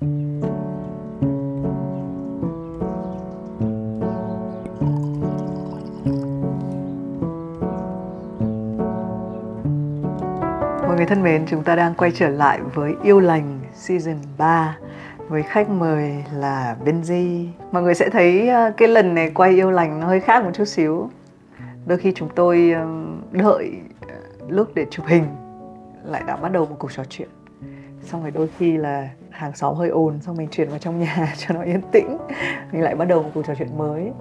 Mọi người thân mến, chúng ta đang quay trở lại với Yêu Lành Season 3 với khách mời là Benji. Mọi người sẽ thấy ờ, cái lần này quay Yêu Lành nó hơi khác một chút xíu. Đôi khi chúng tôi đợi ờ, lúc để chụp hình lại đã bắt đầu một cuộc trò chuyện. Xong rồi đôi khi là hàng xóm hơi ồn xong mình chuyển vào trong nhà cho nó yên tĩnh. Mình lại bắt đầu một cuộc trò chuyện mới.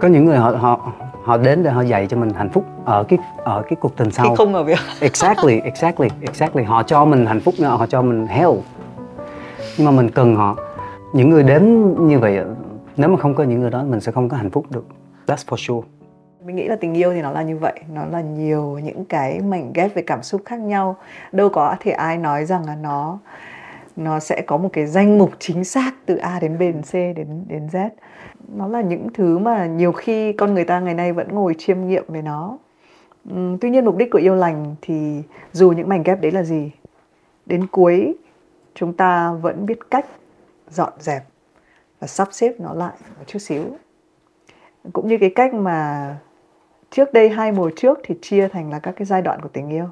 có những người họ họ họ đến để họ dạy cho mình hạnh phúc ở cái ở cái cuộc tình Khi sau. không ở việc exactly exactly exactly. Họ cho mình hạnh phúc họ cho mình hell nhưng mà mình cần họ. Những người đến như vậy nếu mà không có những người đó mình sẽ không có hạnh phúc được. That's for sure. Mình nghĩ là tình yêu thì nó là như vậy. Nó là nhiều những cái mảnh ghép về cảm xúc khác nhau. Đâu có thể ai nói rằng là nó nó sẽ có một cái danh mục chính xác Từ A đến B đến C đến đến Z. Nó là những thứ mà nhiều khi con người ta ngày nay vẫn ngồi chiêm nghiệm về nó. Ừm, Tuy nhiên mục đích của yêu lành thì dù những mảnh ghép đấy là gì Đến cuối chúng ta vẫn biết cách dọn dẹp và sắp xếp nó lại một chút xíu. Cũng như cái cách mà trước đây hai mùa trước thì chia thành là các cái giai đoạn của tình yêu.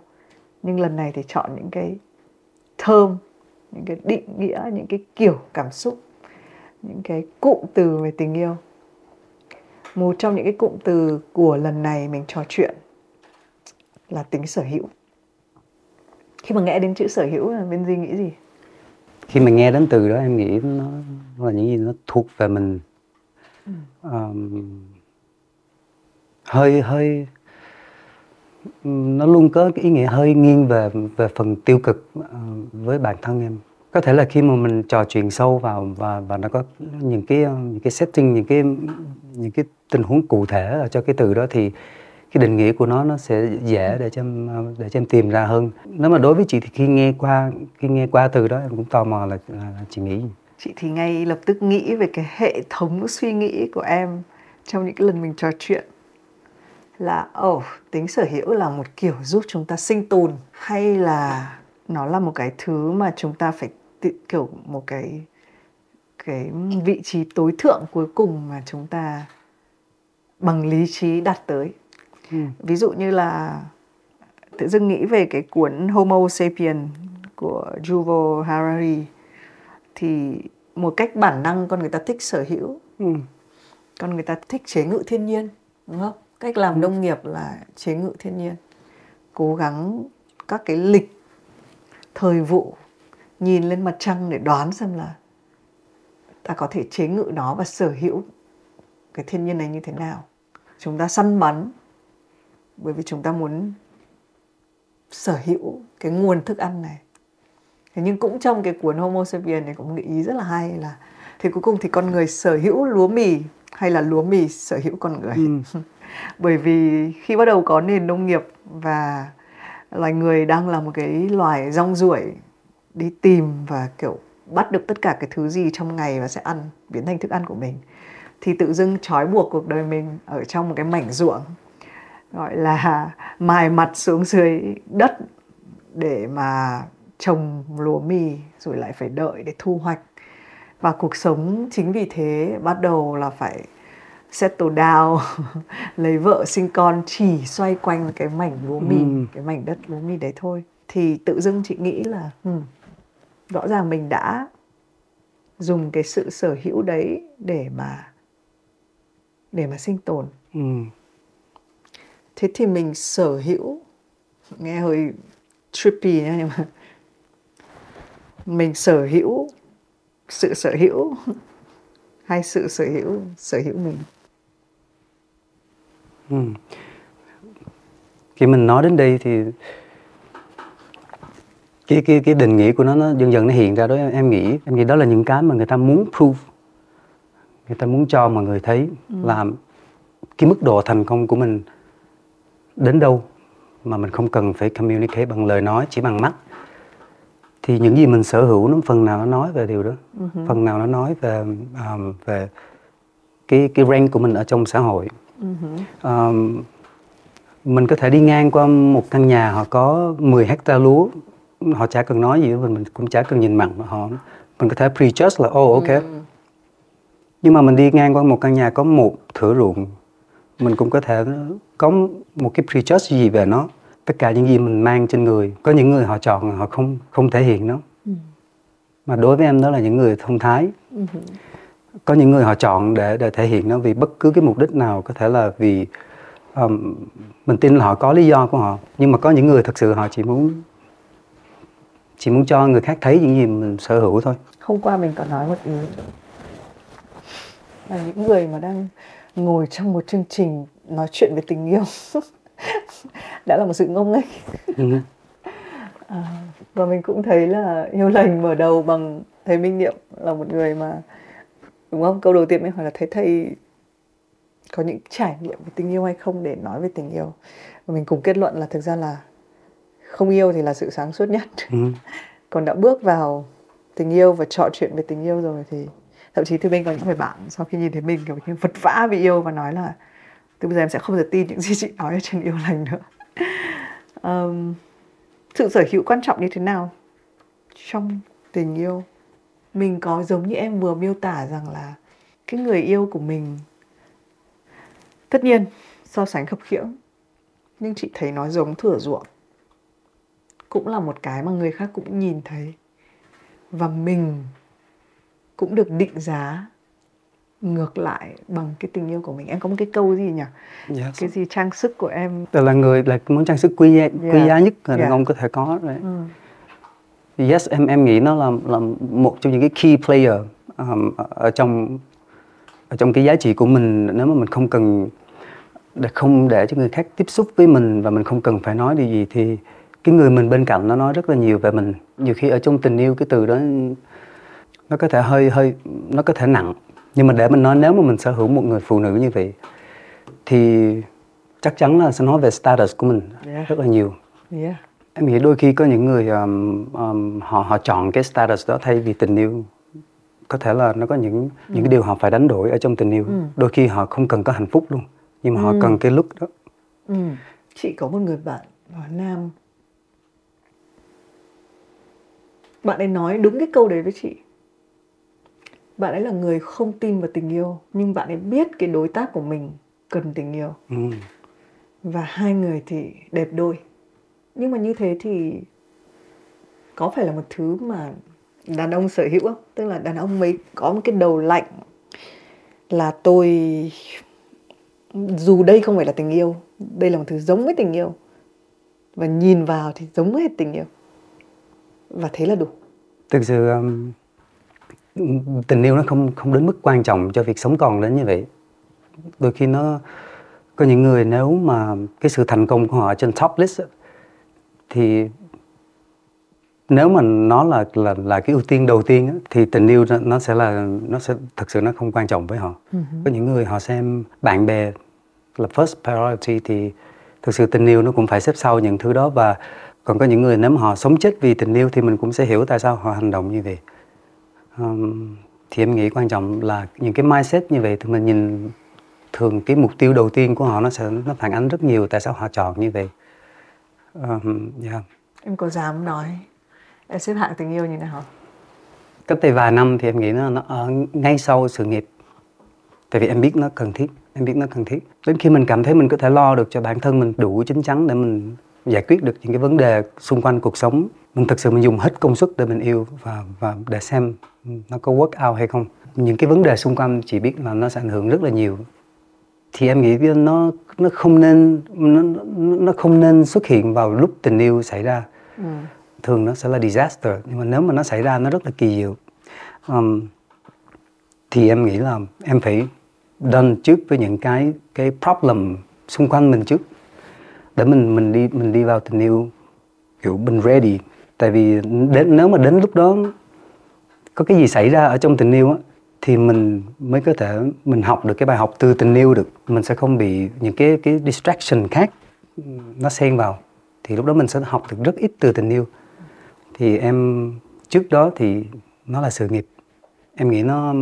Nhưng lần này thì chọn những cái thơm những cái định nghĩa những cái kiểu cảm xúc những cái cụm từ về tình yêu. Một trong những cái cụm từ của lần này mình trò chuyện là tính sở hữu. Khi mà nghe đến chữ sở hữu là bên Di nghĩ gì? Khi mà nghe đến từ đó em nghĩ nó là những gì nó thuộc về mình. Um, hơi hơi nó luôn có cái ý nghĩa hơi nghiêng về về phần tiêu cực ờ, với bản thân em. Có thể là khi mà mình trò chuyện sâu vào và và nó có những cái ờ, những cái setting những cái những cái tình huống cụ thể ở cho cái từ đó thì cái định nghĩa của nó nó sẽ dễ để cho em ờ, để cho em tìm ra hơn. Nếu mà đối với chị thì khi nghe qua khi nghe qua từ đó em cũng tò mò là, là, là chị nghĩ gì? chị thì ngay lập tức nghĩ về cái hệ thống suy nghĩ của em trong những cái lần mình trò chuyện là ồ oh, tính sở hữu là một kiểu giúp chúng ta sinh tồn hay là nó là một cái thứ mà chúng ta phải tự, kiểu một cái cái vị trí tối thượng cuối cùng mà chúng ta bằng lý trí đạt tới Ừ. ví dụ như là tự dưng nghĩ về cái cuốn Homo sapien của Yuval Harari thì một cách bản năng con người ta thích sở hữu Ừ. con người ta thích chế ngự thiên nhiên đúng không cách làm nông nghiệp là chế ngự thiên nhiên cố gắng các cái lịch thời vụ nhìn lên mặt trăng để đoán xem là ta có thể chế ngự nó và sở hữu cái thiên nhiên này như thế nào. Chúng ta săn bắn bởi vì chúng ta muốn sở hữu cái nguồn thức ăn này. Thế nhưng cũng trong cái cuốn Homo sapiens này có một cái ý rất là hay là thì cuối cùng thì con người sở hữu lúa mì hay là lúa mì sở hữu con người? Ừ. bởi vì khi bắt đầu có nền nông nghiệp và loài người đang là một cái loài rong ruổi đi tìm và, kiểu, bắt được tất cả cái thứ gì trong ngày và sẽ ăn, biến thành thức ăn của mình, thì tự dưng trói buộc cuộc đời mình ở trong một cái mảnh ruộng, gọi là, mài mặt xuống dưới đất để mà trồng lúa mì rồi lại phải đợi để thu hoạch. Và cuộc sống chính vì thế bắt đầu là phải settle down lấy vợ sinh con chỉ xoay quanh cái mảnh lúa mì Ừ. cái mảnh đất lúa mì đấy thôi thì tự dưng chị nghĩ là hmm, rõ ràng mình đã dùng cái sự sở hữu đấy để mà để mà sinh tồn Ừ. thế thì mình sở hữu nghe hơi trippy nhá nhưng mà mình sở hữu sự sở hữu hay sự sở hữu sở hữu mình Ừ. Khi mình nói đến đây thì cái cái cái định nghĩa của nó nó dần dần nó hiện ra đó em, nghĩ em nghĩ đó là những cái mà người ta muốn prove người ta muốn cho mọi người thấy là cái mức độ thành công của mình đến đâu mà mình không cần phải communicate bằng lời nói chỉ bằng mắt. Thì những gì mình sở hữu nó phần nào nó nói về điều đó. Phần nào nó nói về um, về cái cái rank của mình ở trong xã hội um, mình có thể đi ngang qua một căn nhà họ có 10 hecta lúa. Họ chả cần nói gì mình mình cũng chả cần nhìn mặt họ mình có thể prejudge là oh ok nhưng mà mình đi ngang qua một căn nhà có một thửa ruộng mình cũng có thể có một cái prejudge gì về nó. Tất cả những gì mình mang trên người có những người họ chọn họ không không thể hiện nó. Mà đối với em đó là những người thông thái có những người họ chọn để để thể hiện nó vì bất cứ cái mục đích nào có thể là vì um, mình tin là họ có lý do của họ. Nhưng mà có những người thật sự họ chỉ muốn chỉ muốn cho người khác thấy những gì mình sở hữu thôi. Hôm qua mình có nói một ý là những người mà đang ngồi trong một chương trình nói chuyện về tình yêu. Đã là một sự ngông nghếch. Ừ. à, và mình cũng thấy là yêu lành mở đầu bằng thầy minh niệm là một người mà đúng không? Câu đầu tiên mình hỏi là thấy thầy có những trải nghiệm về tình yêu hay không để nói về tình yêu? Và mình cùng kết luận là thực ra là không yêu thì là sự sáng suốt nhất. Ừ. còn đã bước vào tình yêu và trò chuyện về tình yêu rồi thì thậm chí thì mình có những người bạn sau khi nhìn thấy mình kiểu như vật vã vì yêu và nói là từ bây giờ em sẽ không bao giờ tin những gì chị nói ở trên yêu lành nữa. Um, sự sở hữu quan trọng như thế nào trong tình yêu mình có giống như em vừa miêu tả rằng là cái người yêu của mình tất nhiên so sánh khập khiễng nhưng chị thấy nó giống thửa ruộng cũng là một cái mà người khác cũng nhìn thấy và mình cũng được định giá ngược lại bằng cái tình yêu của mình em có một cái câu gì nhỉ yes. cái gì trang sức của em Tức là người là món trang sức quý giá, quý Yeah. giá nhất là đàn Yeah. ông có thể có đấy. ừ. Yes, em em nghĩ nó là là một trong những cái key player um, ở- trong ở trong cái giá trị của mình nếu mà mình không cần để không để cho người khác tiếp xúc với mình và mình không cần phải nói điều gì thì cái người mình bên cạnh nó nói rất là nhiều về mình. Nhiều khi ở trong tình yêu cái từ đó nó có thể hơi hơi nó có thể nặng nhưng mà để mình nói nếu mà mình sở hữu một người phụ nữ như vậy thì chắc chắn là sẽ nói về status của mình Yeah. rất là nhiều yeah. Em nghĩ đôi khi có những người um, um, họ họ chọn cái status đó thay vì tình yêu có thể là nó có những những cái điều họ phải đánh đổi ở trong tình yêu Ừ. đôi khi họ không cần có hạnh phúc luôn nhưng mà họ Ừ. cần cái lúc đó Ừ. Chị có một người bạn ở Nam Bạn ấy nói đúng cái câu đấy với chị Bạn ấy là người không tin vào tình yêu Nhưng bạn ấy biết cái đối tác của mình cần tình yêu ừ. Và hai người thì đẹp đôi nhưng mà như thế thì Có phải là một thứ mà đàn ông sở hữu không? Tức là đàn ông mới có một cái đầu lạnh Là tôi, dù đây không phải là tình yêu, đây là một thứ giống với tình yêu. Và nhìn vào thì giống với tình yêu. Và thế là đủ. Thực sự um, tình yêu nó không không đến mức quan trọng cho việc sống còn đến như vậy. Đôi khi nó, có những người nếu mà cái sự thành công của họ trên top list thì nếu mà nó là là là cái ưu tiên đầu tiên á, thì tình yêu nó, nó sẽ là nó sẽ thực sự nó không quan trọng với họ. Có những người họ xem bạn bè là first priority thì thực sự tình yêu nó cũng phải xếp sau những thứ đó. Và còn có những người nếu mà họ sống chết vì tình yêu thì mình cũng sẽ hiểu tại sao họ hành động như vậy. Um, thì em nghĩ quan trọng là những cái mindset như vậy thì mình nhìn thường cái mục tiêu đầu tiên của họ nó sẽ nó phản ánh rất nhiều tại sao họ chọn như vậy um, yeah. em có dám nói em xếp hạng tình yêu như nào không? cách đây vài năm thì em nghĩ nó, nó ở ngay sau sự nghiệp tại vì em biết nó cần thiết em biết nó cần thiết đến khi mình cảm thấy mình có thể lo được cho bản thân mình đủ chín chắn để mình giải quyết được những cái vấn đề xung quanh cuộc sống mình thực sự mình dùng hết công suất để mình yêu và và để xem nó có work out hay không những cái vấn đề xung quanh chỉ biết là nó sẽ ảnh hưởng rất là nhiều thì em nghĩ nó nó không nên nó, nó- không nên xuất hiện vào lúc tình yêu xảy ra. Ừ. thường nó sẽ là disaster nhưng mà nếu mà nó xảy ra nó rất là kỳ diệu. Um, thì em nghĩ là em phải done trước với những cái cái problem xung quanh mình trước. Để mình mình đi mình đi vào tình yêu kiểu mình ready. Tại vì đến nếu mà đến lúc đó có cái gì xảy ra ở trong tình yêu á thì mình mới có thể mình học được cái bài học từ tình yêu được. Mình sẽ không bị những cái cái distraction khác nó xen vào. Thì lúc đó mình sẽ học được rất ít từ tình yêu. Thì em trước đó thì nó là sự nghiệp. Em nghĩ nó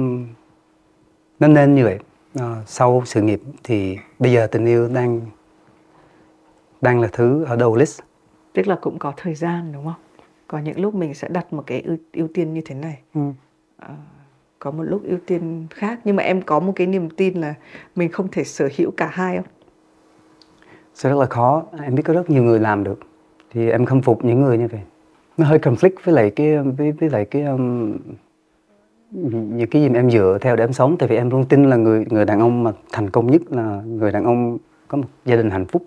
nó nên như vậy. Ờ, sau sự nghiệp thì bây giờ tình yêu đang đang là thứ ở đầu list. Tức là cũng có thời gian đúng không? Có những lúc mình sẽ đặt một cái ưu, ưu tiên như thế này. Ừ. uh, có một lúc ưu tiên khác. Nhưng mà em có một cái niềm tin là mình không thể sở hữu cả hai không? Sẽ rất là khó. Em biết có rất nhiều người làm được. Thì em khâm phục những người như vậy. Nó hơi conflict với lại cái với, với lại cái um, những cái gì mà em dựa theo để em sống. Tại vì em luôn tin là người người đàn ông mà thành công nhất là người đàn ông có một gia đình hạnh phúc.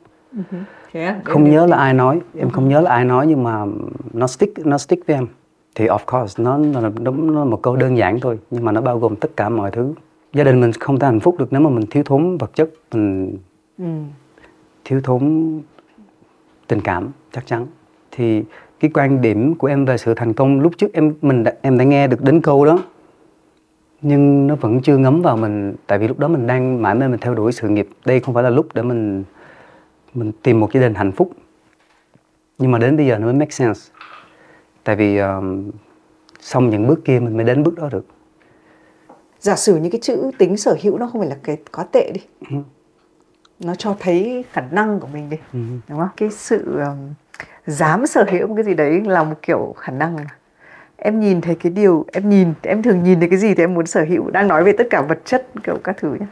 Yeah, không nhớ là ai nói. Em không nhớ là ai nói nhưng mà nó stick nó stick với em thì of course nó nó, nó, nó một câu đơn giản thôi nhưng mà nó bao gồm tất cả mọi thứ. Gia đình mình không thể hạnh phúc được nếu mà mình thiếu thốn vật chất mình ừ. thiếu thốn tình cảm chắc chắn. Thì cái quan điểm của em về sự thành công lúc trước em mình đã, em đã nghe được đến câu đó nhưng nó vẫn chưa ngấm vào mình tại vì lúc đó mình đang mãi mê mình theo đuổi sự nghiệp. Đây không phải là lúc để mình mình tìm một gia đình hạnh phúc. Nhưng mà đến bây giờ nó mới make sense tại vì um, xong những bước kia mình mới đến bước đó được giả sử những cái chữ tính sở hữu nó không phải là cái quá tệ đi ừ. nó cho thấy khả năng của mình đi Ừ. đúng không cái sự um, dám sở hữu một cái gì đấy là một kiểu khả năng em nhìn thấy cái điều em nhìn em thường nhìn thấy cái gì thì em muốn sở hữu đang nói về tất cả vật chất kiểu các thứ nhé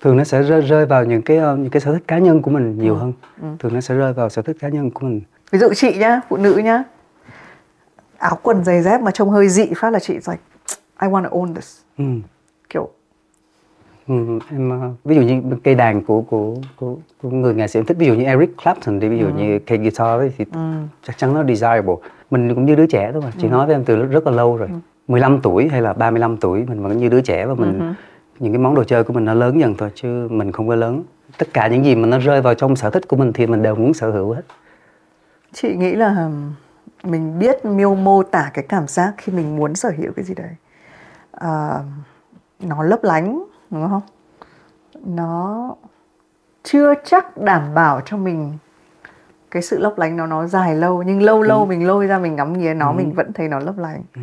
thường nó sẽ rơi, rơi vào những cái những cái sở thích cá nhân của mình nhiều Ừ. hơn Ừ. thường nó sẽ rơi vào sở thích cá nhân của mình ví dụ chị nhá phụ nữ nhá. Áo quần giày dép mà trông hơi dị phát là chị like I want to own this. Ừ. kiểu Ừ, em uh, ví dụ như cây đàn của của của, của người nghệ sĩ em thích ví dụ như Eric Clapton đi ví dụ như cây guitar ấy, thì ừ. chắc chắn nó desirable. Mình cũng như đứa trẻ thôi mà. Chị nói với em từ rất, rất là lâu rồi. 15 tuổi hay là 35 tuổi mình vẫn như đứa trẻ và mình những cái món đồ chơi của mình nó lớn dần thôi chứ mình không có lớn. Tất cả những gì mà nó rơi vào trong sở thích của mình thì mình đều muốn sở hữu hết chị nghĩ là um, mình biết miêu mô tả cái cảm giác khi mình muốn sở hữu cái gì đấy. À, nó lấp lánh đúng không? Nó chưa chắc đảm bảo cho mình cái sự lấp lánh nó nó dài lâu nhưng lâu lâu mình lôi ra mình ngắm nghía nó mình vẫn thấy nó lấp lánh. Ừ.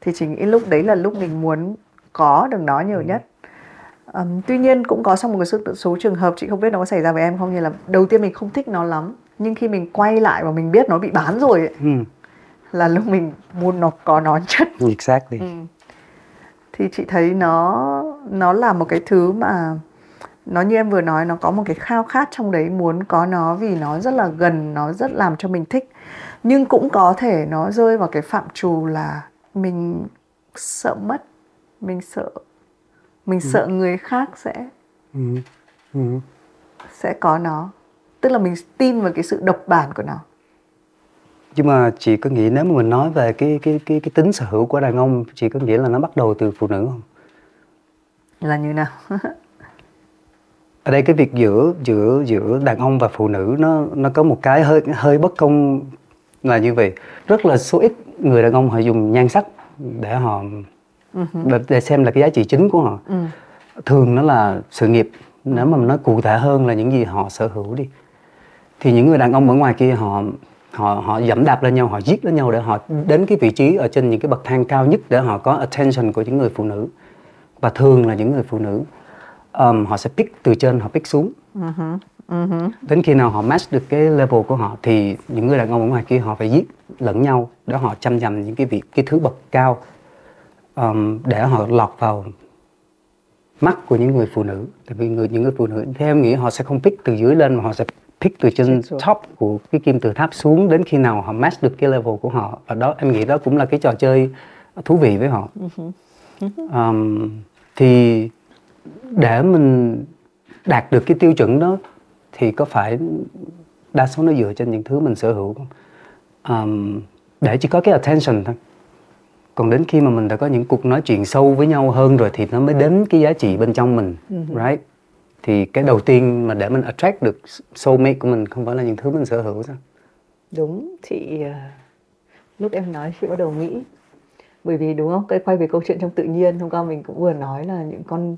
thì chị nghĩ lúc đấy là lúc mình muốn có được nó nhiều nhất. Ừm, tuy nhiên cũng có trong một cái số, số trường hợp chị không biết nó có xảy ra với em không như là đầu tiên mình không thích nó lắm nhưng khi mình quay lại và mình biết nó bị bán rồi ấy, Ừ. là lúc mình muốn nó có nó chất exactly Ừ. thì chị thấy nó nó là một cái thứ mà nó như em vừa nói nó có một cái khao khát trong đấy muốn có nó vì nó rất là gần nó rất làm cho mình thích nhưng cũng có thể nó rơi vào cái phạm trù là mình sợ mất mình sợ mình sợ người khác sẽ Ừ. Ừ. sẽ có nó tức là mình tin vào cái sự độc bản của nó. Nhưng mà chị có nghĩ nếu mà mình nói về cái cái cái cái tính sở hữu của đàn ông chị có nghĩ là nó bắt đầu từ phụ nữ không? Là như nào? Ở đây cái việc giữa giữa giữa đàn ông và phụ nữ nó nó có một cái hơi hơi bất công là như vậy. Rất là số ít người đàn ông họ dùng nhan sắc để họ để, để xem là cái giá trị chính của họ. Ừ. thường nó là sự nghiệp. Nếu mà nói cụ thể hơn là những gì họ sở hữu đi thì những người đàn ông ở ngoài kia họ họ họ dẫm đạp lên nhau họ giết lên nhau để họ đến cái vị trí ở trên những cái bậc thang cao nhất để họ có attention của những người phụ nữ. Và thường là những người phụ nữ um, họ sẽ pick từ trên họ pick xuống. Đến khi nào họ match được cái level của họ thì những người đàn ông ở ngoài kia họ phải giết lẫn nhau để họ chăm dầm những cái việc cái thứ bậc cao um, để họ lọt vào mắt của những người phụ nữ. Tại vì người những người phụ nữ theo em nghĩ họ sẽ không pick từ dưới lên mà họ sẽ pick từ trên top của cái kim tự tháp xuống đến khi nào họ match được cái level của họ. Và đó em nghĩ đó cũng là cái trò chơi thú vị với họ. Um, thì để mình đạt được cái tiêu chuẩn đó thì có phải đa số nó dựa trên những thứ mình sở hữu không? Um, để chỉ có cái attention thôi. Còn đến khi mà mình đã có những cuộc nói chuyện sâu với nhau hơn rồi thì nó mới đến cái giá trị bên trong mình right thì cái đầu tiên mà để mình attract được soulmate của mình không phải là những thứ mình sở hữu sao đúng chị ờ, lúc em nói chị bắt đầu nghĩ bởi vì đúng không cái quay về câu chuyện trong tự nhiên hôm qua mình cũng vừa nói là những con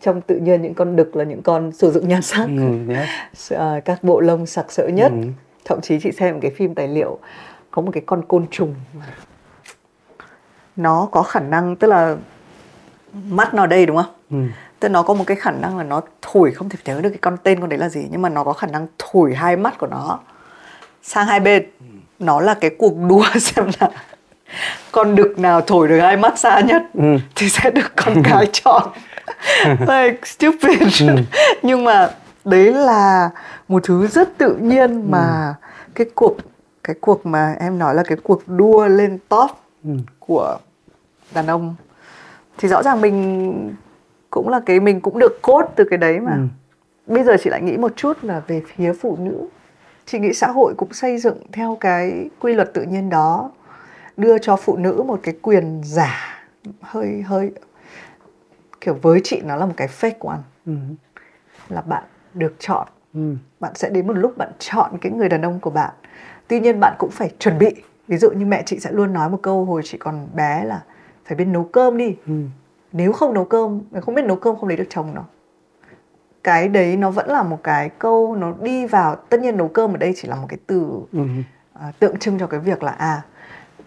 trong tự nhiên những con đực là những con sử dụng nhan sắc ừ, yes. Ờ, các bộ lông sặc sỡ nhất Ừ. thậm chí chị xem một cái phim tài liệu có một cái con côn trùng nó có khả năng tức là mắt nó ở đây đúng không Ừ. tức nó có một cái khả năng là nó thổi không thể nhớ được cái con tên con đấy là gì nhưng mà nó có khả năng thổi hai mắt của nó sang hai bên nó là cái cuộc đua xem là con đực nào thổi được ai massage nhất Ừ. thì sẽ được con cái chọn like stupid Ừ. nhưng mà đấy là một thứ rất tự nhiên mà cái cuộc cái cuộc mà em nói là cái cuộc đua lên top Ừ. của đàn ông thì rõ ràng mình cũng là cái mình cũng được cốt từ cái đấy mà Ừ. bây giờ chị lại nghĩ một chút là về phía phụ nữ chị nghĩ xã hội cũng xây dựng theo cái quy luật tự nhiên đó đưa cho phụ nữ một cái quyền giả hơi hơi kiểu với chị nó là một cái fake one Ừ. là bạn được chọn Ừ. bạn sẽ đến một lúc bạn chọn cái người đàn ông của bạn tuy nhiên bạn cũng phải chuẩn bị ví dụ như mẹ chị sẽ luôn nói một câu hồi chị còn bé là phải biết nấu cơm đi Ừ. nếu không nấu cơm nếu không biết nấu cơm không lấy được chồng đâu cái đấy nó vẫn là một cái câu nó đi vào tất nhiên nấu cơm ở đây chỉ là một cái từ à, tượng trưng cho cái việc là à,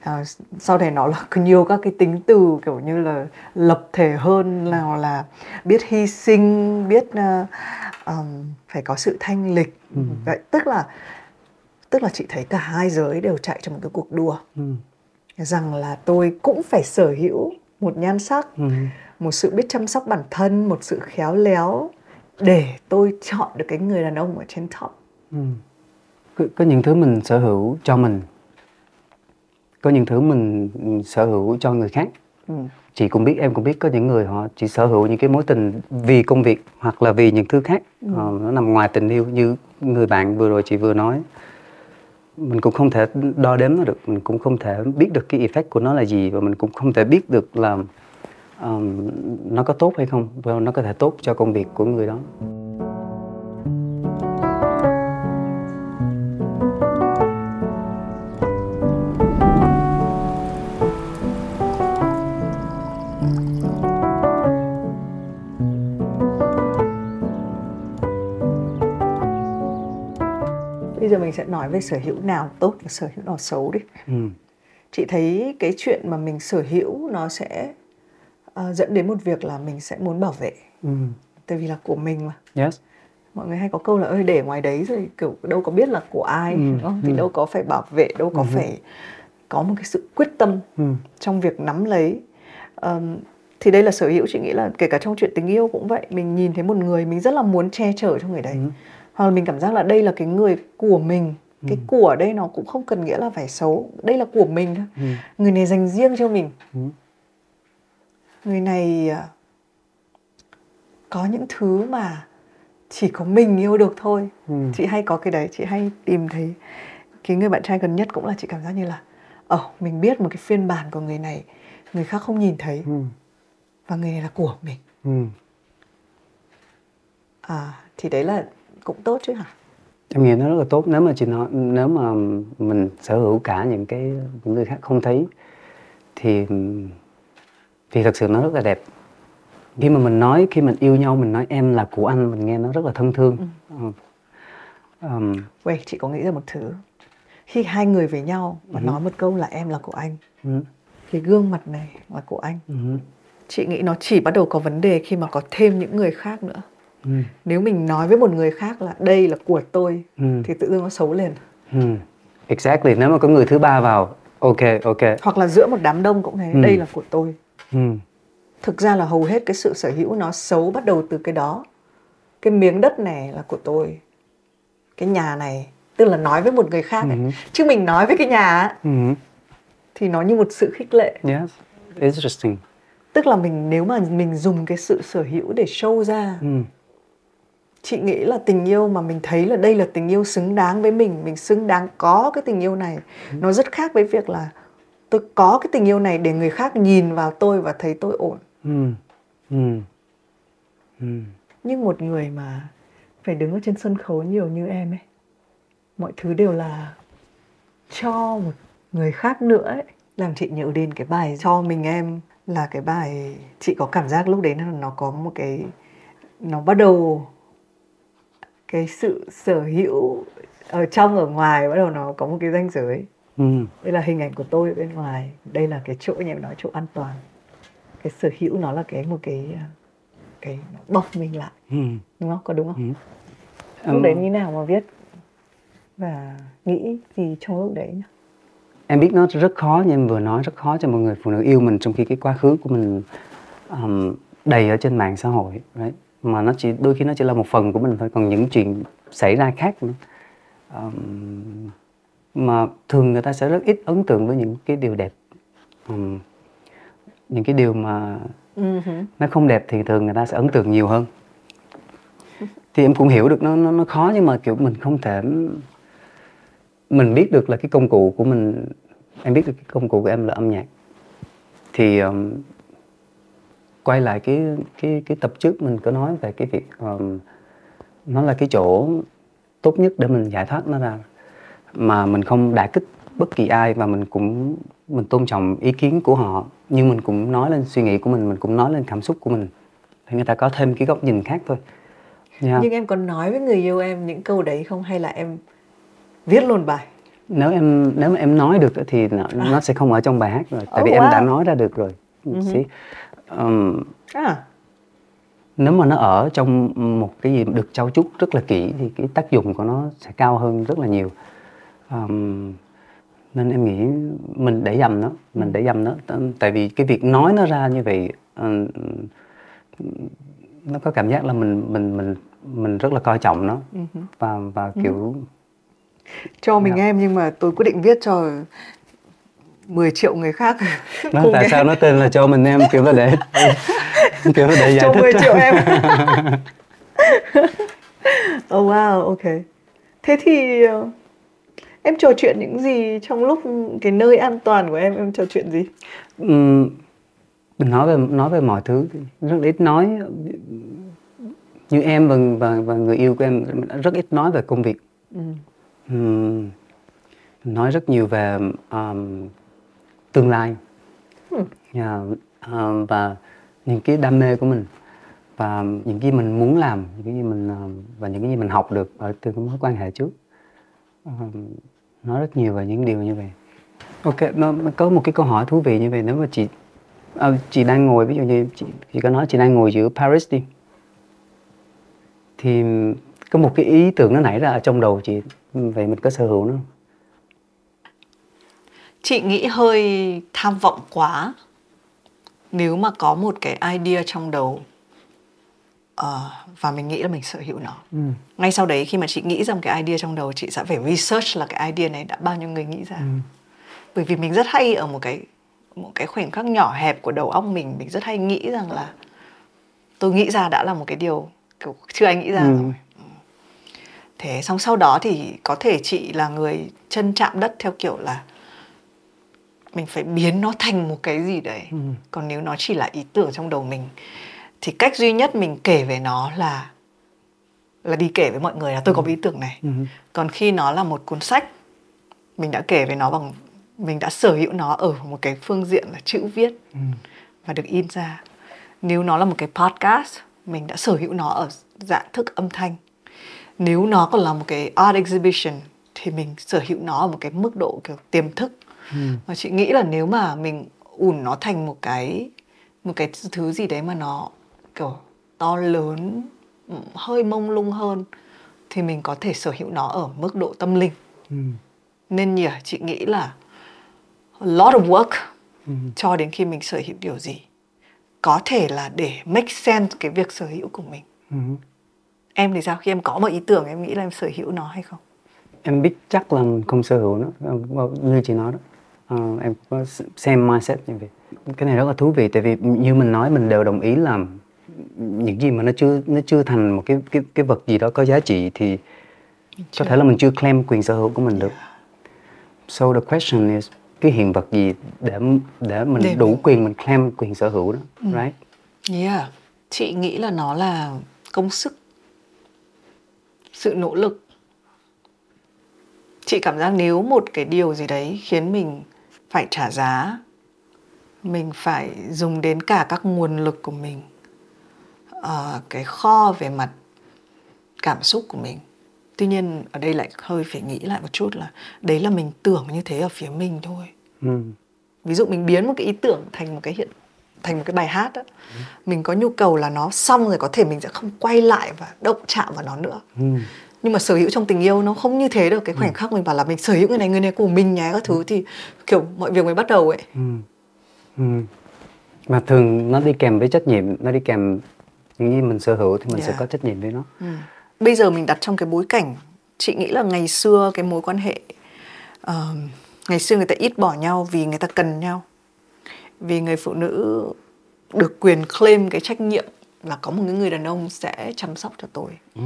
à sau này nó là nhiều các cái tính từ kiểu như là lập thể hơn nào là biết hy sinh biết uh, um, phải có sự thanh lịch Ừ. vậy tức là tức là chị thấy cả hai giới đều chạy trong một cái cuộc đua Ừ. rằng là tôi cũng phải sở hữu một nhan sắc Ừ. một sự biết chăm sóc bản thân một sự khéo léo để tôi chọn được cái người đàn ông ở trên top Ừ. Có, có những thứ mình sở hữu cho mình có những thứ mình sở hữu cho người khác ừ. chị cũng biết em cũng biết có những người họ chỉ sở hữu những cái mối tình vì công việc hoặc là vì những thứ khác Ờ, nó nằm ngoài tình yêu như người bạn vừa rồi chị vừa nói mình cũng không thể đo đếm nó được mình cũng không thể biết được cái effect của nó là gì và mình cũng không thể biết được là um, nó có tốt hay không và nó có thể tốt cho công việc của người đó. Nói về sở hữu nào tốt và sở hữu nào xấu đi ừ. chị thấy cái chuyện mà mình sở hữu nó sẽ ờ, dẫn đến một việc là mình sẽ muốn bảo vệ Ừ. tại vì là của mình mà yes mọi người hay có câu là ơi để ngoài đấy rồi kiểu đâu có biết là của ai Ừ, đúng không? thì ừ. đâu có phải bảo vệ đâu có phải có một cái sự quyết tâm ừ. trong việc nắm lấy Ờm, thì đây là sở hữu chị nghĩ là kể cả trong chuyện tình yêu cũng vậy mình nhìn thấy một người mình rất là muốn che chở cho người đấy Ừ. hoặc là mình cảm giác là đây là cái người của mình cái của ở đây nó cũng không cần nghĩa là phải xấu đây là của mình thôi Ừ. người này dành riêng cho mình Ừ. người này à, có những thứ mà chỉ có mình yêu được thôi Ừ. chị hay có cái đấy chị hay tìm thấy cái người bạn trai gần nhất cũng là chị cảm giác như là ờ mình biết một cái phiên bản của người này người khác không nhìn thấy Ừ. và người này là của mình Ừ. à thì đấy là cũng tốt chứ hả? Em nghĩ nó rất là tốt nếu mà chị nói nếu mà mình sở hữu cả những cái những người khác không thấy thì thì thật sự nó rất là đẹp. Khi mà mình nói khi mình yêu nhau mình nói em là của anh mình nghe nó rất là thân thương. Ừ. Wait, chị có nghĩ ra một thứ. Khi hai người với nhau và nói một câu là em là của anh ừ, cái gương mặt này là của anh ừ, chị nghĩ nó chỉ bắt đầu có vấn đề khi mà có thêm những người khác nữa ừ, nếu mình nói với một người khác là đây là của tôi ừ, thì tự dưng nó xấu lên. Ừ. exactly. Nếu mà có người thứ ba vào ok ok. Hoặc là giữa một đám đông cũng thế Ừ. đây là của tôi. Ừ, thực ra là hầu hết cái sự sở hữu nó xấu bắt đầu từ cái đó. Cái miếng đất này là của tôi. Cái nhà này tức là nói với một người khác ấy. Ừ. chứ mình nói với cái nhà ừ. thì nó như một sự khích lệ. Yes. Interesting. Tức là mình nếu mà mình dùng cái sự sở hữu để show ra ừ, chị nghĩ là tình yêu mà mình thấy là đây là tình yêu xứng đáng với mình mình xứng đáng có cái tình yêu này. Nó rất khác với việc là tôi có cái tình yêu này để người khác nhìn vào tôi và thấy tôi ổn. Ừ, ừ, ừ. nhưng một người mà phải đứng ở trên sân khấu nhiều như em ấy mọi thứ đều là cho một người khác nữa ấy. Làm chị nhớ đến cái bài cho mình em là cái bài chị có cảm giác lúc đấy là nó có một cái nó bắt đầu cái sự sở hữu ở trong ở ngoài bắt đầu nó có một cái ranh giới ừ. đây là hình ảnh của tôi ở bên ngoài đây là cái chỗ như em nói chỗ an toàn cái sở hữu nó là cái một cái cái bọc mình lại ừ. đúng không có đúng không Ừ. lúc đấy như nào mà viết và nghĩ gì trong lúc đấy nhỉ em biết nó rất khó như em vừa nói rất khó cho một người phụ nữ yêu mình trong khi cái quá khứ của mình um, đầy ở trên mạng xã hội right? Mà nó chỉ đôi khi nó chỉ là một phần của mình thôi còn những chuyện xảy ra khác nữa. Um, mà thường người ta sẽ rất ít ấn tượng với những cái điều đẹp. Um, những cái điều mà uh-huh. nó không đẹp thì thường người ta sẽ ấn tượng nhiều hơn. Thì em cũng hiểu được nó nó, nó khó nhưng mà kiểu mình không thể mình biết được là cái công cụ của mình em biết được cái công cụ của em là âm nhạc. Thì um, quay lại cái cái cái tập trước mình có nói về cái việc um, nó là cái chỗ tốt nhất để mình giải thoát nó ra. Mà mình không đả kích bất kỳ ai và mình cũng mình tôn trọng ý kiến của họ. Nhưng mình cũng nói lên suy nghĩ của mình mình cũng nói lên cảm xúc của mình. Thì người ta có thêm cái góc nhìn khác thôi. Yeah. nhưng em có nói với người yêu em những câu đấy không? Hay là em viết luôn bài? Nếu em nếu mà em nói được thì nó, à. nó sẽ không ở trong bài hát rồi. Tại oh, vì wow. em đã nói ra được rồi. Uh-huh. Um, à. nếu mà nó ở trong một cái gì được trau chuốt rất là kỹ thì cái tác dụng của nó sẽ cao hơn rất là nhiều um, nên em nghĩ mình để dầm nó mình ừ. để dầm nó tại vì cái việc nói nó ra như vậy uh, nó có cảm giác là mình mình mình mình rất là coi trọng nó uh-huh. và và kiểu uh-huh cho mình yeah. Dạ. em nhưng mà tôi quyết định viết cho 10 triệu người khác. Nó tại em. sao nó tên là cho mình em? Kiểu là để kiểu là để giải cho thích 10 triệu em. Oh wow ok. Thế thì uh, em trò chuyện những gì trong lúc cái nơi an toàn của em em trò chuyện gì? Uhm, mình nói về nói về mọi thứ. Rất ít nói. Như em và và, và người yêu của em rất ít nói về công việc. Ừ. Um, nói rất nhiều về um, tương lai. Yeah, dạ, um, và những cái đam mê của mình và những cái mình muốn làm những cái gì mình um, và những cái gì mình học được ở từ cái mối quan hệ trước. Um, nói rất nhiều về những điều như vậy. Ok nó, có một cái câu hỏi thú vị như vậy nếu mà chị à, chị đang ngồi ví dụ như chị, chị có nói chị đang ngồi giữa Paris đi thì có một cái ý tưởng nó nảy ra ở trong đầu chị vậy mình có sở hữu nó chị nghĩ hơi tham vọng quá nếu mà có một cái idea trong đầu uh, và mình nghĩ là mình sở hữu nó ừ. ngay sau đấy khi mà chị nghĩ ra một cái idea trong đầu chị sẽ phải research là cái idea này đã bao nhiêu người nghĩ ra ừ. bởi vì mình rất hay ở một cái một cái khoảnh khắc nhỏ hẹp của đầu óc mình mình rất hay nghĩ rằng là tôi nghĩ ra đã là một cái điều kiểu chưa ai nghĩ ra ừ. rồi thế xong sau đó thì có thể chị là người chân chạm đất theo kiểu là mình phải biến nó thành một cái gì đấy ừ. còn nếu nó chỉ là ý tưởng trong đầu mình thì cách duy nhất mình kể về nó là là đi kể với mọi người là tôi ừ. có ý tưởng này ừ. còn khi nó là một cuốn sách mình đã kể về nó bằng mình đã sở hữu nó ở một cái phương diện là chữ viết ừ. và được in ra nếu nó là một cái podcast mình đã sở hữu nó ở dạng thức âm thanh nếu nó còn là một cái art exhibition thì mình sở hữu nó ở một cái mức độ kiểu tiềm thức ừ. và chị nghĩ là nếu mà mình ủn nó thành một cái một cái thứ gì đấy mà nó kiểu to lớn ừ, hơi mông lung hơn thì mình có thể sở hữu nó ở mức độ tâm linh ừ. nên nhỉ chị nghĩ là a lot of work ừ. cho đến khi mình sở hữu điều gì có thể là để make sense cái việc sở hữu của mình ừ em thì sao khi em có một ý tưởng em nghĩ là em sở hữu nó hay không em biết chắc là không sở hữu nó như chị nói đó à, em có xem mindset như vậy. Cái này rất là thú vị tại vì như mình nói mình đều đồng ý là những gì mà nó chưa nó chưa thành một cái cái cái vật gì đó có giá trị thì chưa. có thể là mình chưa claim quyền sở hữu của mình được. So the question is cái hiện vật gì để để mình để đủ mình... quyền mình claim quyền sở hữu đó ừ. right? Yeah. Chị nghĩ là nó là công sức sự nỗ lực. Chị cảm giác nếu một cái điều gì đấy khiến mình phải trả giá mình phải dùng đến cả các nguồn lực của mình uh, cái kho về mặt cảm xúc của mình tuy nhiên ở đây lại hơi phải nghĩ lại một chút là đấy là mình tưởng như thế ở phía mình thôi ừ. ví dụ mình biến một cái ý tưởng thành một cái hiện thành một cái bài hát đó ừ. mình có nhu cầu là nó xong rồi có thể mình sẽ không quay lại và động chạm vào nó nữa ừ. Nhưng mà sở hữu trong tình yêu nó không như thế được cái khoảnh Ừ. khắc mình bảo là mình sở hữu người này người này của mình nhé các thứ thì kiểu mọi việc mới bắt đầu ấy Ừ. Ừ. mà thường nó đi kèm với trách nhiệm nó đi kèm những gì mình sở hữu thì mình sẽ Yeah. có trách nhiệm với nó Ừ. Bây giờ mình đặt trong cái bối cảnh chị nghĩ là ngày xưa cái mối quan hệ ờ, ngày xưa người ta ít bỏ nhau vì người ta cần nhau vì người phụ nữ được quyền claim cái trách nhiệm là có một cái người đàn ông sẽ chăm sóc cho tôi Ừ.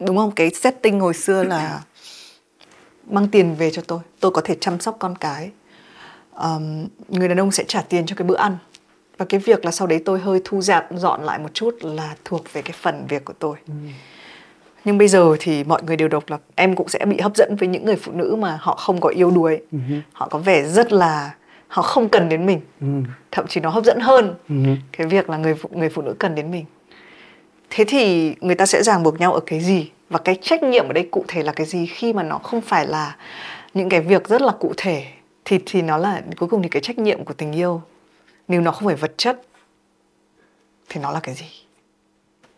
đúng không? Cái setting hồi xưa là mang tiền về cho tôi. Tôi có thể chăm sóc con cái. Ờm, người đàn ông sẽ trả tiền cho cái bữa ăn. Và cái việc là sau đấy tôi hơi thu dọn dọn lại một chút là thuộc về cái phần việc của tôi. Nhưng bây giờ thì mọi người đều độc lập. Em cũng sẽ bị hấp dẫn với những người phụ nữ mà họ không có yêu đuối. Họ có vẻ rất là họ không cần đến mình. Ừ. thậm chí nó hấp dẫn hơn Ừ. cái việc là người phụ, người phụ nữ cần đến mình thế thì người ta sẽ ràng buộc nhau ở cái gì? Và cái trách nhiệm ở đây cụ thể là cái gì khi mà nó không phải là những cái việc rất là cụ thể? Thì thì nó là cuối cùng thì cái trách nhiệm của tình yêu. Nếu nó không phải vật chất, thì nó là cái gì?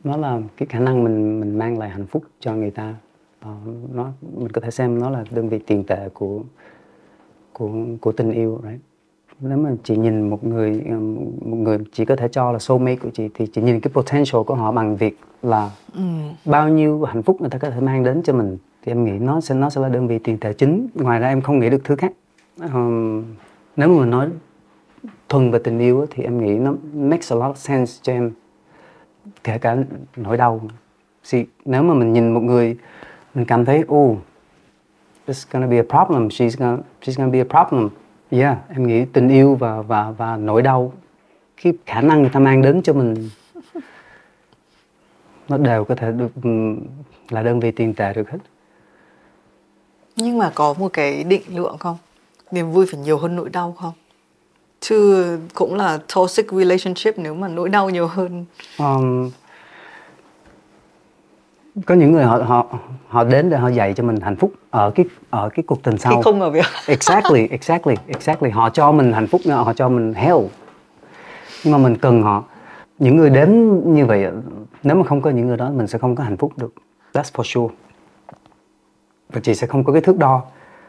Nó là cái khả năng mình mình mang lại hạnh phúc cho người ta. Ờ, nó, mình có thể xem nó là đơn vị tiền tệ của của của tình yêu, right? Nếu mà chị nhìn một người um, một người chỉ có thể cho là soulmate của chị thì chị nhìn cái potential của họ bằng việc là ừ. bao nhiêu hạnh phúc người ta có thể mang đến cho mình. Thì em nghĩ nó sẽ nó sẽ là đơn vị tiền tệ chính. Ngoài ra em không nghĩ được thứ khác. Ờm, nếu mà mình nói thuần về tình yêu thì em nghĩ nó makes a lot of sense cho em. Kể cả nỗi đau. Thì nếu mà mình nhìn một người mình cảm thấy oh it's gonna be a problem. She's gonna she's gonna be a problem yeah em nghĩ tình yêu và và và nỗi đau cái khả năng người ta mang đến cho mình nó đều có thể được là đơn vị tiền tệ được hết. Nhưng mà có một cái định lượng không? Niềm vui phải nhiều hơn nỗi đau không? Chứ cũng là toxic relationship nếu mà nỗi đau nhiều hơn. Um, có những người họ họ họ đến để họ dạy cho mình hạnh phúc ở cái ở cái cuộc tình sau. Không ở việc exactly exactly exactly. Họ cho mình hạnh phúc họ cho mình hell nhưng mà mình cần họ. Những người đến như vậy nếu mà không có những người đó mình sẽ không có hạnh phúc được. That's for sure. Và chị sẽ không có cái thước đo.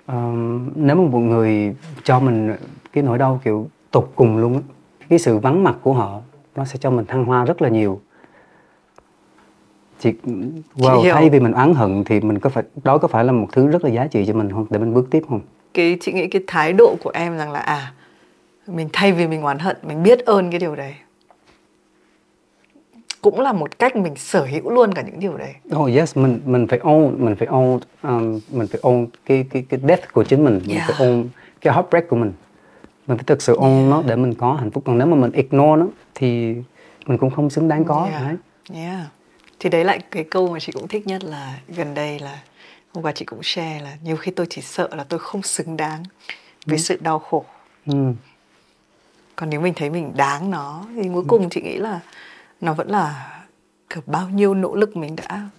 Ờm, nếu mà một người cho mình cái nỗi đau kiểu tột cùng luôn cái sự vắng mặt của họ nó sẽ cho mình thăng hoa rất là nhiều chị wow, hiểu. thay vì mình oán hận thì mình có phải đó có phải là một thứ rất là giá trị cho mình không để mình bước tiếp không cái chị nghĩ cái thái độ của em rằng là à mình thay vì mình oán hận mình biết ơn cái điều đấy cũng là một cách mình sở hữu luôn cả những điều đấy Oh yes, mình mình phải own, mình phải own, um, mình phải own cái cái cái death của chính mình, mình Yeah. phải own cái heartbreak của mình. Mình phải thực sự own nó để mình có hạnh phúc. Còn nếu mà mình ignore nó thì mình cũng không xứng đáng có. yeah. Đấy. yeah. Thì đấy lại cái câu mà chị cũng thích nhất là gần đây là hôm qua chị cũng share là nhiều khi tôi chỉ sợ là tôi không xứng đáng với sự đau khổ. Ừ. còn nếu mình thấy mình đáng nó thì cuối cùng chị nghĩ là nó vẫn là kiểu bao nhiêu nỗ lực mình đã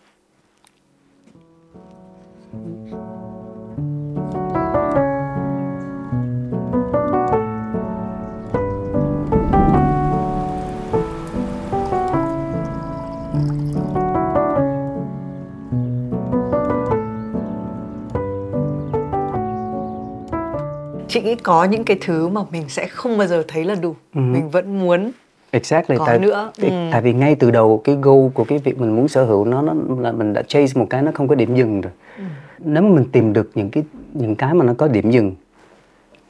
chị nghĩ có những cái thứ mà mình sẽ không bao giờ thấy là đủ Ừ. mình vẫn muốn Exactly. Có tại, nữa. tại- Ừ. tại vì ngay từ đầu cái goal của cái việc mình muốn sở hữu nó nó là mình đã chase một cái nó không có điểm dừng rồi. Ừ. Nếu mà mình tìm được những cái những cái mà nó có điểm dừng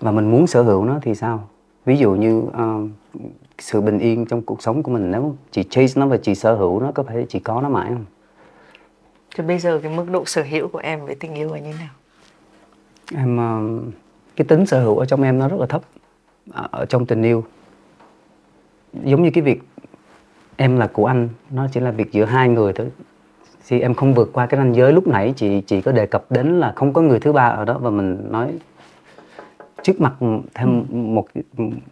và mình muốn sở hữu nó thì sao? Ví dụ như um, sự bình yên trong cuộc sống của mình nếu chỉ chase nó và chỉ sở hữu nó có phải chỉ có nó mãi không? thì bây giờ cái mức độ sở hữu của em với tình yêu là như thế nào Em um, cái tính sở hữu ở trong em nó rất là thấp ở ở trong tình yêu. Giống như cái việc em là của anh nó chỉ là việc giữa hai người thôi. Thì em không vượt qua cái ranh giới lúc nãy chị chị có đề cập đến là không có người thứ ba ở đó và mình nói trước mặt thêm một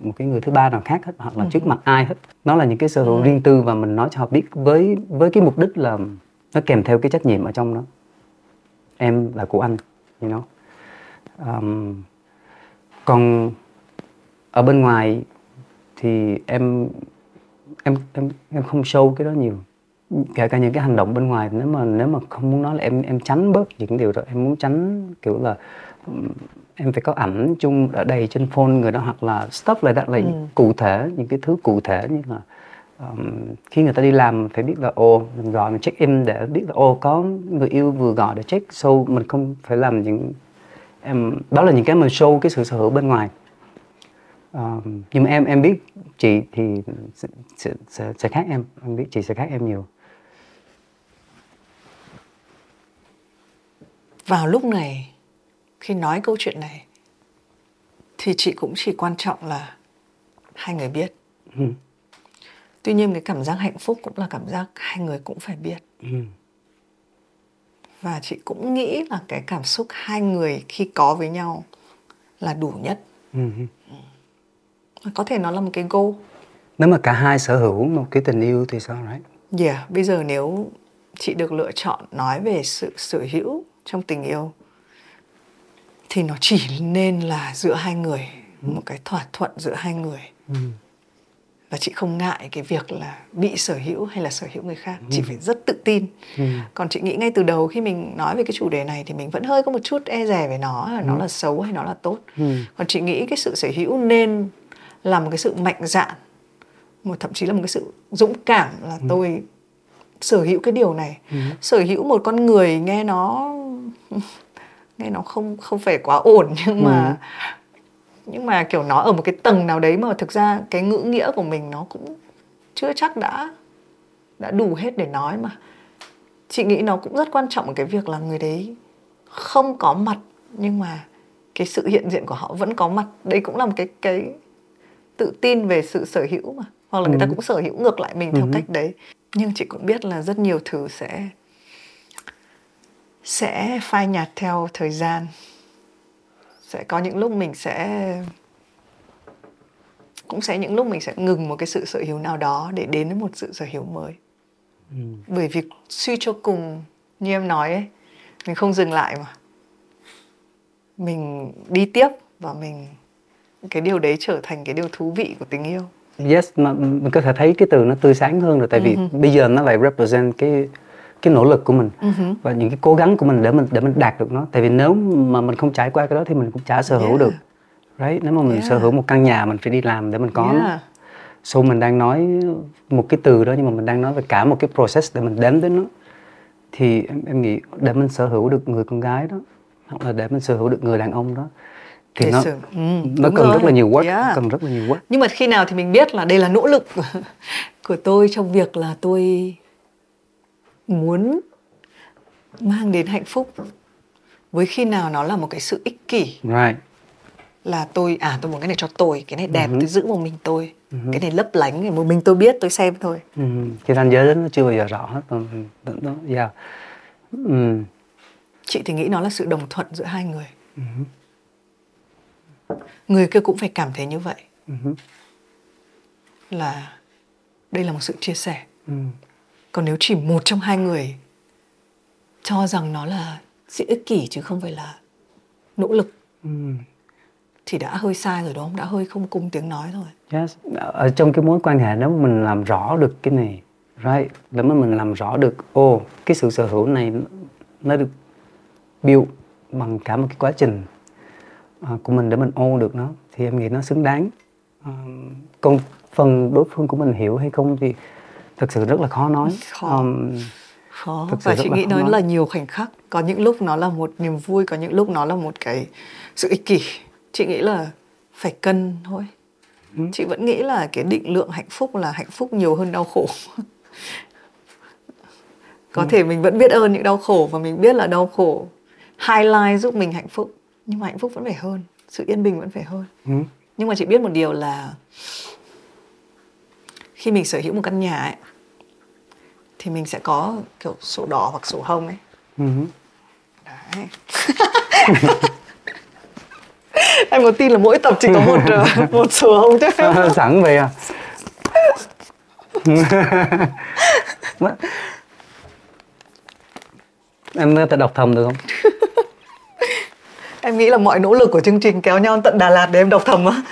một cái người thứ ba nào khác hết hoặc là trước mặt ai hết. Nó là những cái sở hữu riêng tư và mình nói cho họ biết với với cái mục đích là nó kèm theo cái trách nhiệm ở trong đó. Em là của anh you know. Um, còn ở bên ngoài thì em em em em không show cái đó nhiều kể cả những cái hành động bên ngoài nếu mà nếu mà không muốn nói là em em tránh bớt những điều đó em muốn tránh kiểu là em phải có ảnh chung ở đây trên phone người đó hoặc là stuff lại that là Ừ. cụ thể những cái thứ cụ thể như là um, khi người ta đi làm phải biết là ô mình gọi mình check in để biết là ô có người yêu vừa gọi để check so mình không phải làm những em đó là những cái mà show cái sự sở hữu bên ngoài. Um, nhưng mà em em biết chị thì sẽ, sẽ, sẽ, sẽ khác em. Em biết chị sẽ khác em nhiều. Vào lúc này khi nói câu chuyện này thì chị cũng chỉ quan trọng là hai người biết. Ừ. tuy nhiên cái cảm giác hạnh phúc cũng là cảm giác hai người cũng phải biết. Ừ. và chị cũng nghĩ là cái cảm xúc hai người khi có với nhau là đủ nhất Ừ. có thể nó là một cái goal nếu mà cả hai sở hữu một cái tình yêu thì sao right Yeah, bây giờ nếu chị được lựa chọn nói về sự sở hữu trong tình yêu thì nó chỉ nên là giữa hai người, một cái thỏa thuận giữa hai người. ừ. Và chị không ngại cái việc là bị sở hữu hay là sở hữu người khác, chị phải rất tự tin. Ừ. Còn chị nghĩ ngay từ đầu khi mình nói về cái chủ đề này thì mình vẫn hơi có một chút e dè về nó, là nó là xấu hay nó là tốt. Ừ. Còn chị nghĩ cái sự sở hữu nên là một cái sự mạnh dạn một thậm chí là một cái sự dũng cảm là tôi sở hữu cái điều này sở hữu một con người nghe nó nghe nó không không phải quá ổn nhưng mà nhưng mà kiểu nó ở một cái tầng nào đấy mà thực ra cái ngữ nghĩa của mình nó cũng chưa chắc đã đã đủ hết để nói mà. Chị nghĩ nó cũng rất quan trọng ở cái việc là người đấy không có mặt nhưng mà cái sự hiện diện của họ vẫn có mặt. Đấy cũng là một cái cái tự tin về sự sở hữu mà hoặc là người ta cũng sở hữu ngược lại mình theo cách đấy. Nhưng chị cũng biết là rất nhiều thứ sẽ sẽ phai nhạt theo thời gian sẽ có những lúc mình sẽ cũng sẽ những lúc mình sẽ ngừng một cái sự sở hữu nào đó để đến với một sự sở hữu mới. Bởi vì suy cho cùng như em nói ấy mình không dừng lại mà. Mình đi tiếp và mình cái điều đấy trở thành cái điều thú vị của tình yêu. Yes mà mình có thể thấy cái từ nó tươi sáng hơn rồi tại vì bây giờ nó lại represent cái cái nỗ lực của mình và những cái cố gắng của mình để mình để mình đạt được nó tại vì nếu mà mình không trải qua cái đó thì mình cũng chả sở hữu Yeah. được right nếu mà mình sở Yeah. hữu một căn nhà mình phải đi làm để mình có nó Yeah. so mình đang nói một cái từ đó nhưng mà mình đang nói về cả một cái process để mình đến với nó thì em em nghĩ để mình sở hữu được người con gái đó hoặc là để mình sở hữu được người đàn ông đó thì Để nó sở- ừ, nó cần rồi. rất là nhiều work Yeah. cần rất là nhiều work nhưng mà khi nào thì mình biết là đây là nỗ lực của tôi trong việc là tôi muốn mang đến hạnh phúc với khi nào nó là một cái sự ích kỷ. Right. Là tôi à tôi muốn cái này cho tôi cái này đẹp tôi giữ một mình tôi. Cái này lấp lánh thì một mình tôi biết tôi xem thôi. Ừ, cái ranh giới đó nó chưa bao giờ rõ hết nó yeah. ừ. chị thì nghĩ nó là sự đồng thuận giữa hai người. Người kia cũng phải cảm thấy như vậy. Là đây là một sự chia sẻ. Ừ. còn nếu chỉ một trong hai người cho rằng nó là sự ích kỷ chứ không phải là nỗ lực. Ừ. thì đã hơi sai rồi đúng không? Đã hơi không cùng tiếng nói rồi. Yes. ở trong cái mối quan hệ mà mình làm rõ được cái này. Right. Nếu mà mình làm rõ được ô cái sự sở hữu này nó- được build bằng cả một cái quá trình à, của mình để mình ô được nó. Thì em nghĩ nó xứng đáng. À, còn phần đối phương của mình hiểu hay không thì thực sự rất là khó nói Khó. Um, khó và chị nghĩ nó nói. là nhiều khoảnh khắc có những lúc nó là một niềm vui có những lúc nó là một cái sự ích kỷ chị nghĩ là phải cân thôi Ừ. chị vẫn nghĩ là cái định lượng hạnh phúc là hạnh phúc nhiều hơn đau khổ có Ừ. thể mình vẫn biết ơn những đau khổ và mình biết là đau khổ highlight giúp mình hạnh phúc nhưng mà hạnh phúc vẫn phải hơn sự yên bình vẫn phải hơn ừ. nhưng mà chị biết một điều là khi mình sở hữu một căn nhà ấy thì mình sẽ có kiểu sổ đỏ hoặc sổ hồng ấy. Ừ. Đấy. em có tin là mỗi tập chỉ có một ờ, một sổ hồng chứ sẵn vậy à? Em có thể đọc thầm được không? Em nghĩ là mọi nỗ lực của chương trình kéo nhau tận Đà Lạt để em đọc thầm á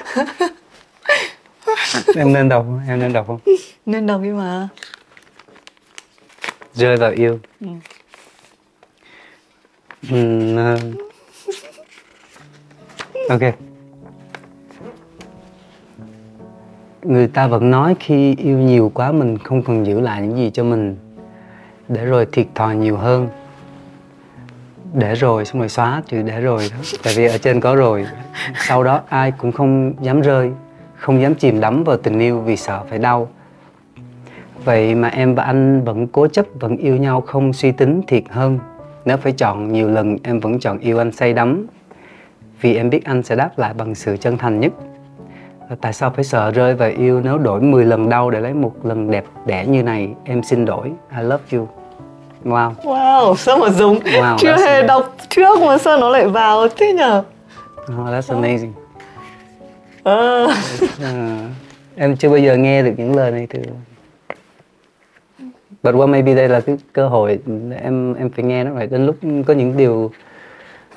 em nên đọc không? em nên đọc không? Nên đọc đi mà. Rơi vào yêu. Ừm, ờ, ok. Người ta vẫn nói khi yêu nhiều quá mình không còn giữ lại những gì cho mình. Để rồi thiệt thòi nhiều hơn. Để rồi xong rồi xóa chữ để rồi đó. Tại vì ở trên có rồi. Sau đó ai cũng không dám rơi không dám chìm đắm vào tình yêu vì sợ phải đau. Vậy mà em và anh vẫn cố chấp vẫn yêu nhau không suy tính thiệt hơn. Nếu phải chọn nhiều lần em vẫn chọn yêu anh say đắm. Vì em biết anh sẽ đáp lại bằng sự chân thành nhất. Tại sao phải sợ rơi vào yêu nếu đổi 10 lần đau để lấy một lần đẹp đẽ như này? Em xin đổi I love you. Wow. Wow, sao mà giống? Wow, chưa hề đọc trước mà sao nó lại vào thế nhở? oh, that's amazing À, Ờ, em chưa bao giờ nghe được những lời này từ But well, maybe đây là cái cơ hội em em phải nghe nó vậy đến lúc có những điều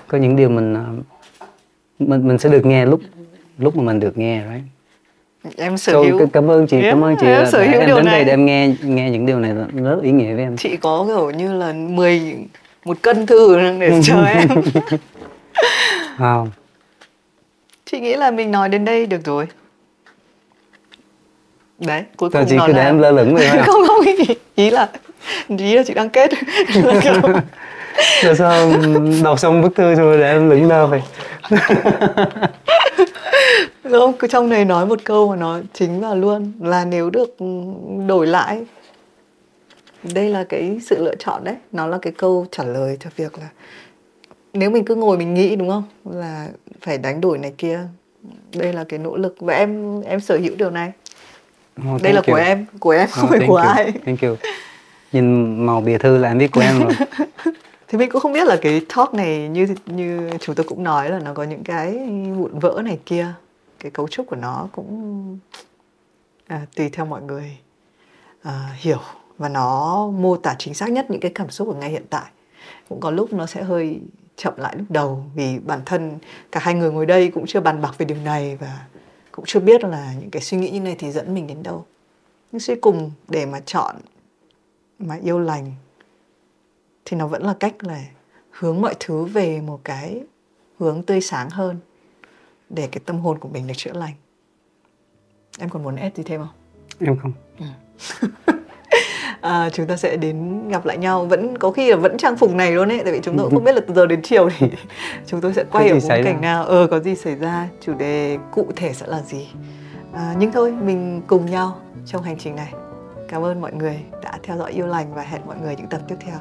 có những điều mình ờ, mình mình sẽ được nghe lúc lúc mà mình được nghe right? em sở So, hữu cảm ơn chị cảm ơn chị em sở đã- hữu em điều đến đây này. để em nghe nghe những điều này là rất ý nghĩa với em chị có kiểu như là 10 một cân thư để chờ em. wow chị nghĩ là mình nói đến đây được rồi. Đấy, cuối cùng chị cứ để là em lơ lửng vậy thôi không không ý, ý là ý là chị đang kết. Là kiểu- Rồi sao đọc xong bức thư rồi để em lững lơ vậy? Không cứ trong này nói một câu mà nó chính vào luôn là nếu được đổi lại. Đây là cái sự lựa chọn đấy nó là cái câu trả lời cho việc là nếu mình cứ ngồi mình nghĩ đúng không? Là phải đánh đổi này kia. Đây là cái nỗ lực. Và em em sở hữu điều này. Oh, đây là thank của you. em. Của em không Oh, phải của you. ai. Thank you. Nhìn màu bìa thư là em biết của em rồi. thì mình cũng không biết là cái talk này như như chúng tôi cũng nói là nó có những cái vụn vỡ này kia. Cái cấu trúc của nó cũng à, tùy theo mọi người à, hiểu. Và nó mô tả chính xác nhất những cái cảm xúc ở ngay hiện tại. Cũng có lúc nó sẽ hơi chậm lại lúc đầu vì bản thân cả hai người ngồi đây cũng chưa bàn bạc về điều này và cũng chưa biết là những cái suy nghĩ như này thì dẫn mình đến đâu. Nhưng suy cùng để mà chọn mà yêu lành thì nó vẫn là cách là hướng mọi thứ về một cái hướng tươi sáng hơn để cái tâm hồn của mình được chữa lành. Em còn muốn add gì thêm không? Em không. à, chúng ta sẽ đến gặp lại nhau. Vẫn có khi là vẫn trang phục này luôn ấy tại vì chúng tôi cũng không biết là từ giờ đến chiều thì chúng tôi sẽ quay Có ở xảy cảnh ra? nào. Ờ có gì xảy ra? Chủ đề cụ thể sẽ là gì? À, nhưng thôi mình cùng nhau trong hành trình này. Cảm ơn mọi người đã theo dõi yêu lành và hẹn mọi người những tập tiếp theo